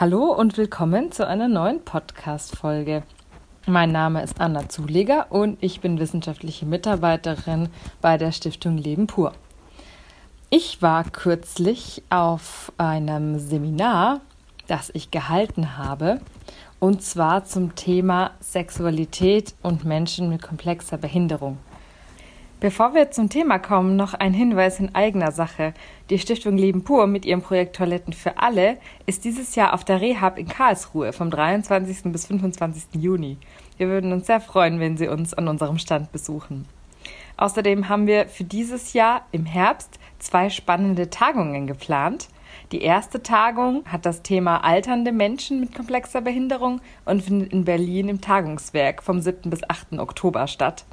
Hallo und willkommen zu einer neuen Podcast-Folge. Mein Name ist Anna Zuleger und ich bin wissenschaftliche Mitarbeiterin bei der Stiftung Leben pur. Ich war kürzlich auf einem Seminar, das ich gehalten habe, und zwar zum Thema Sexualität und Menschen mit komplexer Behinderung. Bevor wir zum Thema kommen, noch ein Hinweis in eigener Sache. Die Stiftung Leben pur mit ihrem Projekt Toiletten für alle ist dieses Jahr auf der Rehab in Karlsruhe vom 23. bis 25. Juni. Wir würden uns sehr freuen, wenn Sie uns an unserem Stand besuchen. Außerdem haben wir für dieses Jahr im Herbst zwei spannende Tagungen geplant. Die erste Tagung hat das Thema alternde Menschen mit komplexer Behinderung und findet in Berlin im Tagungswerk vom 7. bis 8. Oktober statt.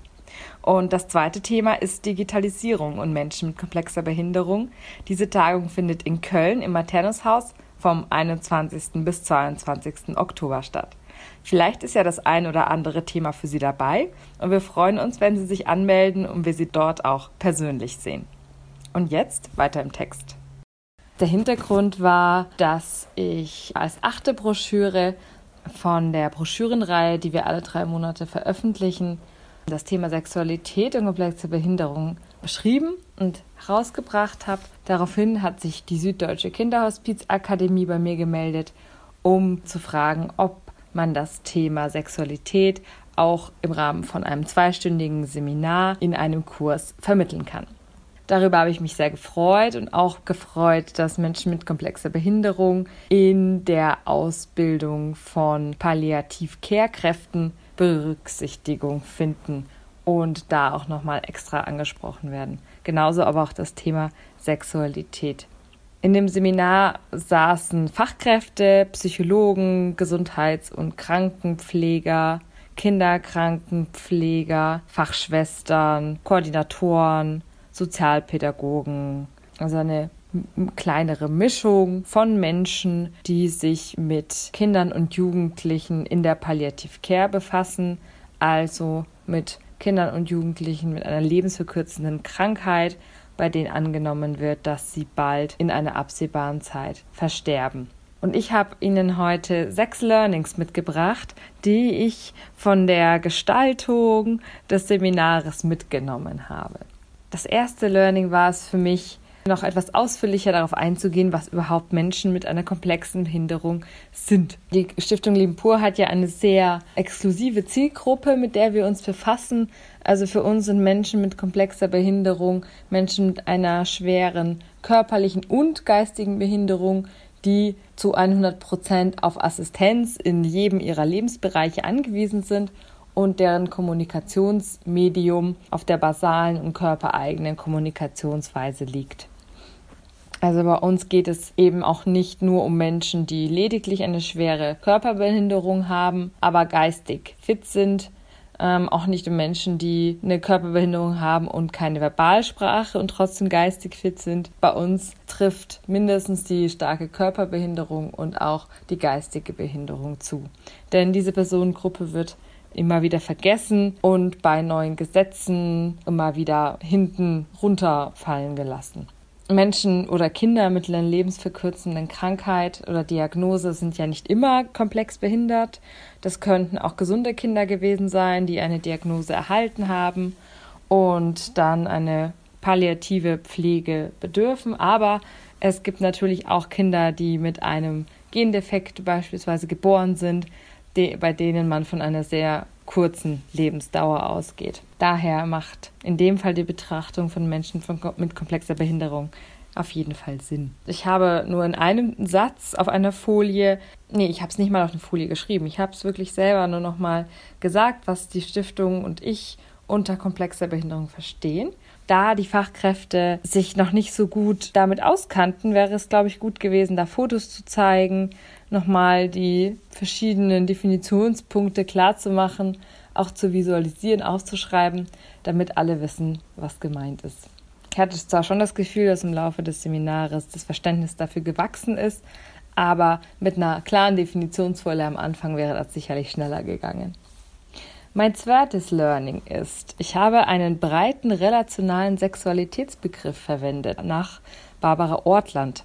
Und das zweite Thema ist Digitalisierung und Menschen mit komplexer Behinderung. Diese Tagung findet in Köln im Maternushaus vom 21. bis 22. Oktober statt. Vielleicht ist ja das ein oder andere Thema für Sie dabei und wir freuen uns, wenn Sie sich anmelden und wir Sie dort auch persönlich sehen. Und jetzt weiter im Text. Der Hintergrund war, dass ich als achte Broschüre von der Broschürenreihe, die wir alle drei Monate veröffentlichen, das Thema Sexualität und komplexe Behinderung beschrieben und herausgebracht habe. Daraufhin hat sich die Süddeutsche Kinderhospizakademie bei mir gemeldet, um zu fragen, ob man das Thema Sexualität auch im Rahmen von einem zweistündigen Seminar in einem Kurs vermitteln kann. Darüber habe ich mich sehr gefreut und auch gefreut, dass Menschen mit komplexer Behinderung in der Ausbildung von Palliativ-Care-Kräften Berücksichtigung finden und da auch nochmal extra angesprochen werden. Genauso aber auch das Thema Sexualität. In dem Seminar saßen Fachkräfte, Psychologen, Gesundheits- und Krankenpfleger, Kinderkrankenpfleger, Fachschwestern, Koordinatoren, Sozialpädagogen, also eine kleinere Mischung von Menschen, die sich mit Kindern und Jugendlichen in der Palliative Care befassen, also mit Kindern und Jugendlichen mit einer lebensverkürzenden Krankheit, bei denen angenommen wird, dass sie bald in einer absehbaren Zeit versterben. Und ich habe Ihnen heute sechs Learnings mitgebracht, die ich von der Gestaltung des Seminares mitgenommen habe. Das erste Learning war es für mich, noch etwas ausführlicher darauf einzugehen, was überhaupt Menschen mit einer komplexen Behinderung sind. Die Stiftung Leben pur hat ja eine sehr exklusive Zielgruppe, mit der wir uns befassen. Also für uns sind Menschen mit komplexer Behinderung Menschen mit einer schweren körperlichen und geistigen Behinderung, die zu 100 Prozent auf Assistenz in jedem ihrer Lebensbereiche angewiesen sind und deren Kommunikationsmedium auf der basalen und körpereigenen Kommunikationsweise liegt. Also bei uns geht es eben auch nicht nur um Menschen, die lediglich eine schwere Körperbehinderung haben, aber geistig fit sind. Ähm, auch nicht um Menschen, die eine Körperbehinderung haben und keine Verbalsprache und trotzdem geistig fit sind. Bei uns trifft mindestens die starke Körperbehinderung und auch die geistige Behinderung zu. Denn diese Personengruppe wird immer wieder vergessen und bei neuen Gesetzen immer wieder hinten runterfallen gelassen. Menschen oder Kinder mit einer lebensverkürzenden Krankheit oder Diagnose sind ja nicht immer komplex behindert. Das könnten auch gesunde Kinder gewesen sein, die eine Diagnose erhalten haben und dann eine palliative Pflege bedürfen. Aber es gibt natürlich auch Kinder, die mit einem Gendefekt beispielsweise geboren sind, bei denen man von einer sehr kurzen Lebensdauer ausgeht. Daher macht in dem Fall die Betrachtung von Menschen von, mit komplexer Behinderung auf jeden Fall Sinn. Ich habe nur in einem Satz auf einer Folie, nee, ich habe es nicht mal auf eine Folie geschrieben, ich habe es wirklich selber nur noch mal gesagt, was die Stiftung und ich unter komplexer Behinderung verstehen. Da die Fachkräfte sich noch nicht so gut damit auskannten, wäre es, glaube ich, gut gewesen, da Fotos zu zeigen, nochmal die verschiedenen Definitionspunkte klar zu machen, auch zu visualisieren, auszuschreiben, damit alle wissen, was gemeint ist. Ich hatte zwar schon das Gefühl, dass im Laufe des Seminares das Verständnis dafür gewachsen ist, aber mit einer klaren Definitionsfolie am Anfang wäre das sicherlich schneller gegangen. Mein zweites Learning ist, ich habe einen breiten relationalen Sexualitätsbegriff verwendet nach Barbara Ortland.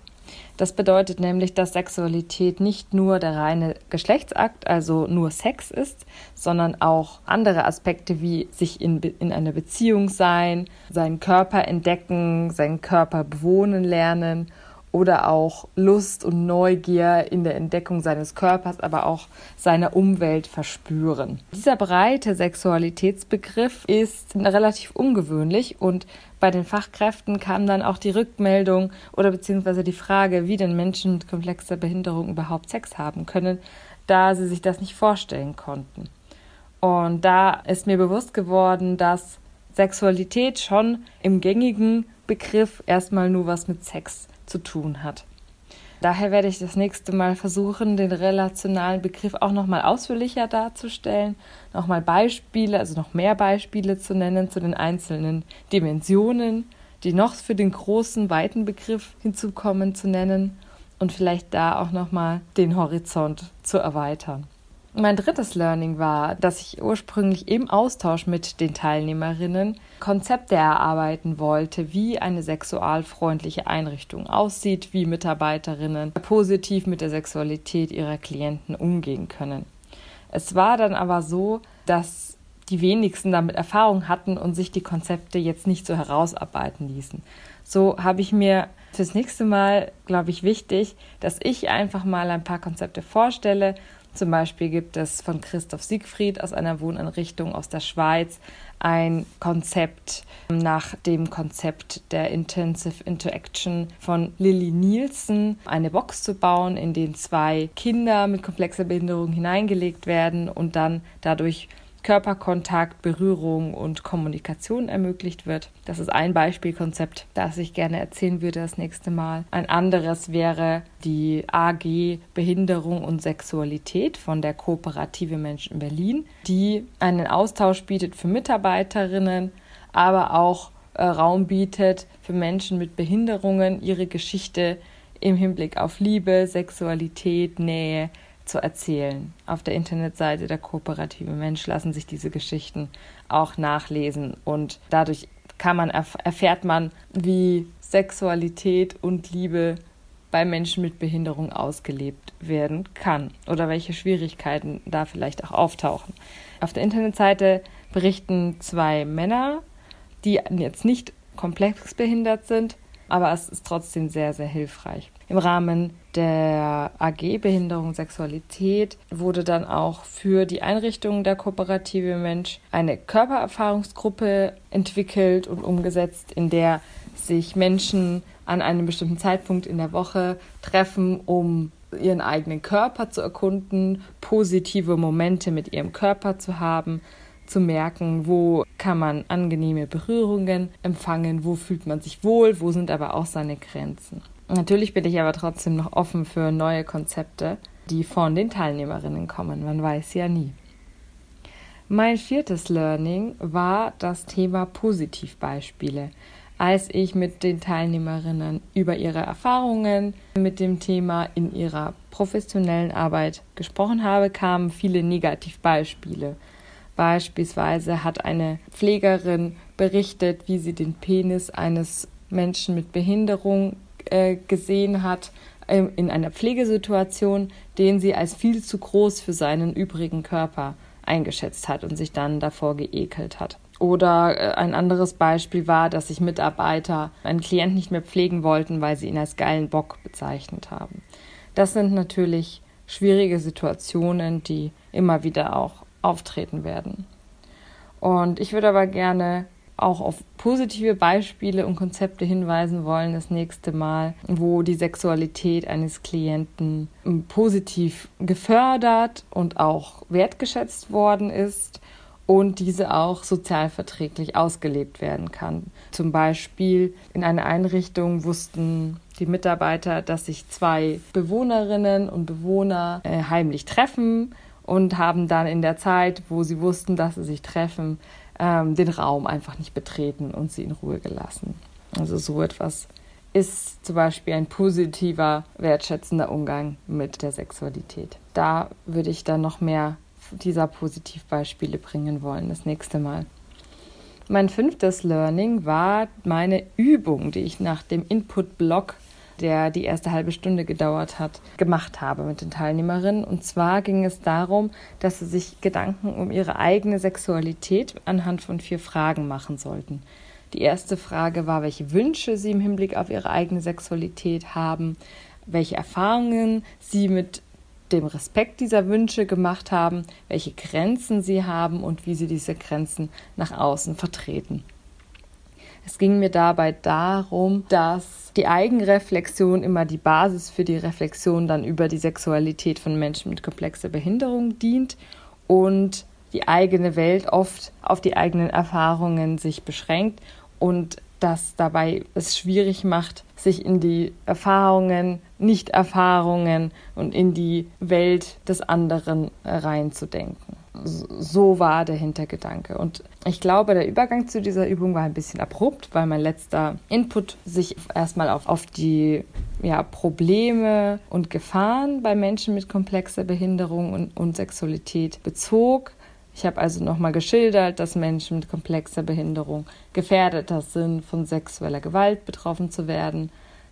Das bedeutet nämlich, dass Sexualität nicht nur der reine Geschlechtsakt, also nur Sex ist, sondern auch andere Aspekte wie sich in, in einer Beziehung sein, seinen Körper entdecken, seinen Körper bewohnen lernen oder auch Lust und Neugier in der Entdeckung seines Körpers, aber auch seiner Umwelt verspüren. Dieser breite Sexualitätsbegriff ist relativ ungewöhnlich und bei den Fachkräften kam dann auch die Rückmeldung oder beziehungsweise die Frage, wie denn Menschen mit komplexer Behinderung überhaupt Sex haben können, da sie sich das nicht vorstellen konnten. Und da ist mir bewusst geworden, dass Sexualität schon im gängigen Begriff erstmal nur was mit Sex zu tun hat. Daher werde ich das nächste Mal versuchen, den relationalen Begriff auch nochmal ausführlicher darzustellen, nochmal Beispiele, also noch mehr Beispiele zu nennen zu den einzelnen Dimensionen, die noch für den großen, weiten Begriff hinzukommen zu nennen und vielleicht da auch nochmal den Horizont zu erweitern. Mein drittes Learning war, dass ich ursprünglich im Austausch mit den Teilnehmerinnen Konzepte erarbeiten wollte, wie eine sexualfreundliche Einrichtung aussieht, wie Mitarbeiterinnen positiv mit der Sexualität ihrer Klienten umgehen können. Es war dann aber so, dass die wenigsten damit Erfahrung hatten und sich die Konzepte jetzt nicht so herausarbeiten ließen. So habe ich mir fürs nächste Mal, glaube ich, wichtig, dass ich einfach mal ein paar Konzepte vorstelle zum Beispiel gibt es von Christoph Siegfried aus einer Wohneinrichtung aus der Schweiz ein Konzept nach dem Konzept der Intensive Interaction von Lilly Nielsen, eine Box zu bauen, in den zwei Kinder mit komplexer Behinderung hineingelegt werden und dann dadurch Körperkontakt, Berührung und Kommunikation ermöglicht wird. Das ist ein Beispielkonzept, das ich gerne erzählen würde das nächste Mal. Ein anderes wäre die AG Behinderung und Sexualität von der Kooperative Menschen Berlin, die einen Austausch bietet für Mitarbeiterinnen, aber auch äh, Raum bietet für Menschen mit Behinderungen, ihre Geschichte im Hinblick auf Liebe, Sexualität, Nähe, zu erzählen. Auf der Internetseite der Kooperative Mensch lassen sich diese Geschichten auch nachlesen und dadurch kann man erfährt man, wie Sexualität und Liebe bei Menschen mit Behinderung ausgelebt werden kann oder welche Schwierigkeiten da vielleicht auch auftauchen. Auf der Internetseite berichten zwei Männer, die jetzt nicht komplex behindert sind, aber es ist trotzdem sehr, sehr hilfreich. Im Rahmen der AG Behinderung Sexualität wurde dann auch für die Einrichtung der Kooperative Mensch eine Körpererfahrungsgruppe entwickelt und umgesetzt, in der sich Menschen an einem bestimmten Zeitpunkt in der Woche treffen, um ihren eigenen Körper zu erkunden, positive Momente mit ihrem Körper zu haben, zu merken, wo kann man angenehme Berührungen empfangen, wo fühlt man sich wohl, wo sind aber auch seine Grenzen. Natürlich bin ich aber trotzdem noch offen für neue Konzepte, die von den Teilnehmerinnen kommen. Man weiß ja nie. Mein viertes Learning war das Thema Positivbeispiele. Als ich mit den Teilnehmerinnen über ihre Erfahrungen mit dem Thema in ihrer professionellen Arbeit gesprochen habe, kamen viele Negativbeispiele. Beispielsweise hat eine Pflegerin berichtet, wie sie den Penis eines Menschen mit Behinderung äh, gesehen hat äh, in einer Pflegesituation, den sie als viel zu groß für seinen übrigen Körper eingeschätzt hat und sich dann davor geekelt hat. Oder äh, ein anderes Beispiel war, dass sich Mitarbeiter einen Klient nicht mehr pflegen wollten, weil sie ihn als geilen Bock bezeichnet haben. Das sind natürlich schwierige Situationen, die immer wieder auch auftreten werden. Und ich würde aber gerne auch auf positive Beispiele und Konzepte hinweisen wollen das nächste Mal, wo die Sexualität eines Klienten positiv gefördert und auch wertgeschätzt worden ist und diese auch sozialverträglich ausgelebt werden kann. Zum Beispiel in einer Einrichtung wussten die Mitarbeiter, dass sich zwei Bewohnerinnen und Bewohner äh, heimlich treffen und haben dann in der Zeit, wo sie wussten, dass sie sich treffen, ähm, den Raum einfach nicht betreten und sie in Ruhe gelassen. Also so etwas ist zum Beispiel ein positiver, wertschätzender Umgang mit der Sexualität. Da würde ich dann noch mehr dieser Positivbeispiele bringen wollen das nächste Mal. Mein fünftes Learning war meine Übung, die ich nach dem Input-Blog der die erste halbe Stunde gedauert hat, gemacht habe mit den Teilnehmerinnen. Und zwar ging es darum, dass sie sich Gedanken um ihre eigene Sexualität anhand von vier Fragen machen sollten. Die erste Frage war, welche Wünsche sie im Hinblick auf ihre eigene Sexualität haben, welche Erfahrungen sie mit dem Respekt dieser Wünsche gemacht haben, welche Grenzen sie haben und wie sie diese Grenzen nach außen vertreten. Es ging mir dabei darum, dass die Eigenreflexion immer die Basis für die Reflexion dann über die Sexualität von Menschen mit komplexer Behinderung dient und die eigene Welt oft auf die eigenen Erfahrungen sich beschränkt und das dabei es schwierig macht, sich in die Erfahrungen, Nicht-Erfahrungen und in die Welt des anderen reinzudenken. So war der Hintergedanke. Und ich glaube, der Übergang zu dieser Übung war ein bisschen abrupt, weil mein letzter Input sich erstmal auf, auf die ja, Probleme und Gefahren bei Menschen mit komplexer Behinderung und, und Sexualität bezog. Ich habe also nochmal geschildert, dass Menschen mit komplexer Behinderung gefährdeter sind, von sexueller Gewalt betroffen zu werden,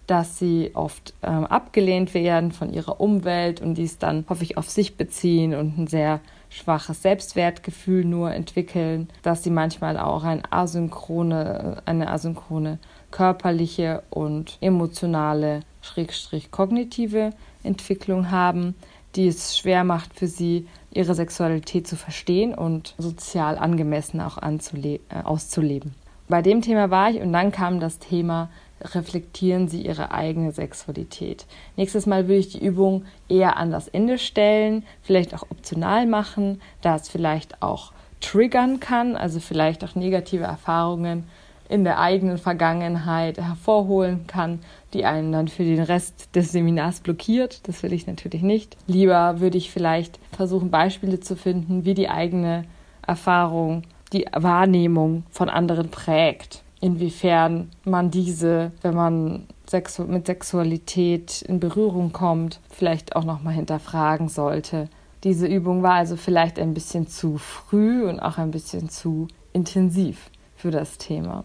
dass sie oft ähm, abgelehnt werden von ihrer Umwelt und dies dann häufig auf sich beziehen und ein sehr schwaches Selbstwertgefühl nur entwickeln, dass sie manchmal auch ein asynchrone, eine asynchrone körperliche und emotionale, schrägstrich kognitive Entwicklung haben, die es schwer macht für sie, ihre Sexualität zu verstehen und sozial angemessen auch äh, auszuleben. Bei dem Thema war ich und dann kam das Thema reflektieren Sie Ihre eigene Sexualität. Nächstes Mal würde ich die Übung eher an das Ende stellen, vielleicht auch optional machen, da es vielleicht auch triggern kann, also vielleicht auch negative Erfahrungen in der eigenen Vergangenheit hervorholen kann, die einen dann für den Rest des Seminars blockiert. Das will ich natürlich nicht. Lieber würde ich vielleicht versuchen, Beispiele zu finden, wie die eigene Erfahrung die Wahrnehmung von anderen prägt. Inwiefern man diese, wenn man sexu mit Sexualität in Berührung kommt, vielleicht auch nochmal hinterfragen sollte. Diese Übung war also vielleicht ein bisschen zu früh und auch ein bisschen zu intensiv für das Thema.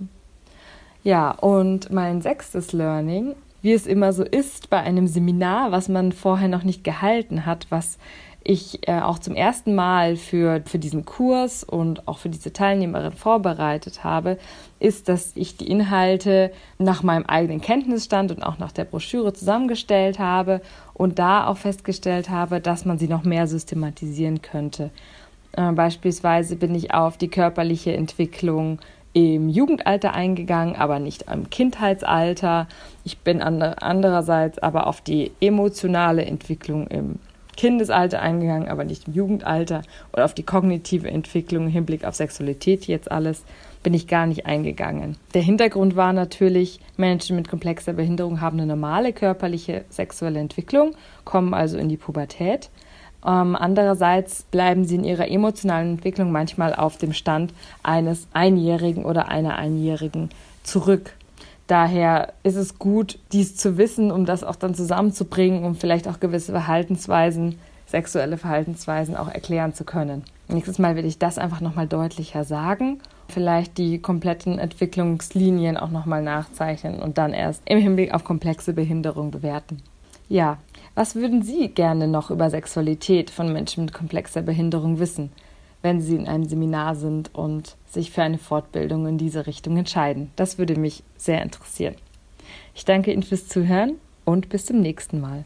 Ja, und mein sechstes Learning, wie es immer so ist bei einem Seminar, was man vorher noch nicht gehalten hat, was ich äh, auch zum ersten Mal für, für diesen Kurs und auch für diese Teilnehmerin vorbereitet habe, ist, dass ich die Inhalte nach meinem eigenen Kenntnisstand und auch nach der Broschüre zusammengestellt habe und da auch festgestellt habe, dass man sie noch mehr systematisieren könnte. Äh, beispielsweise bin ich auf die körperliche Entwicklung im Jugendalter eingegangen, aber nicht im Kindheitsalter. Ich bin andererseits aber auf die emotionale Entwicklung im Kindesalter eingegangen, aber nicht im Jugendalter und auf die kognitive Entwicklung im Hinblick auf Sexualität jetzt alles bin ich gar nicht eingegangen. Der Hintergrund war natürlich, Menschen mit komplexer Behinderung haben eine normale körperliche sexuelle Entwicklung, kommen also in die Pubertät ähm, andererseits bleiben sie in ihrer emotionalen Entwicklung manchmal auf dem Stand eines Einjährigen oder einer Einjährigen zurück. Daher ist es gut, dies zu wissen, um das auch dann zusammenzubringen, um vielleicht auch gewisse Verhaltensweisen, sexuelle Verhaltensweisen auch erklären zu können. Nächstes Mal will ich das einfach nochmal deutlicher sagen, vielleicht die kompletten Entwicklungslinien auch nochmal nachzeichnen und dann erst im Hinblick auf komplexe Behinderung bewerten. Ja, was würden Sie gerne noch über Sexualität von Menschen mit komplexer Behinderung wissen, wenn Sie in einem Seminar sind und sich für eine Fortbildung in diese Richtung entscheiden? Das würde mich sehr interessieren. Ich danke Ihnen fürs Zuhören und bis zum nächsten Mal.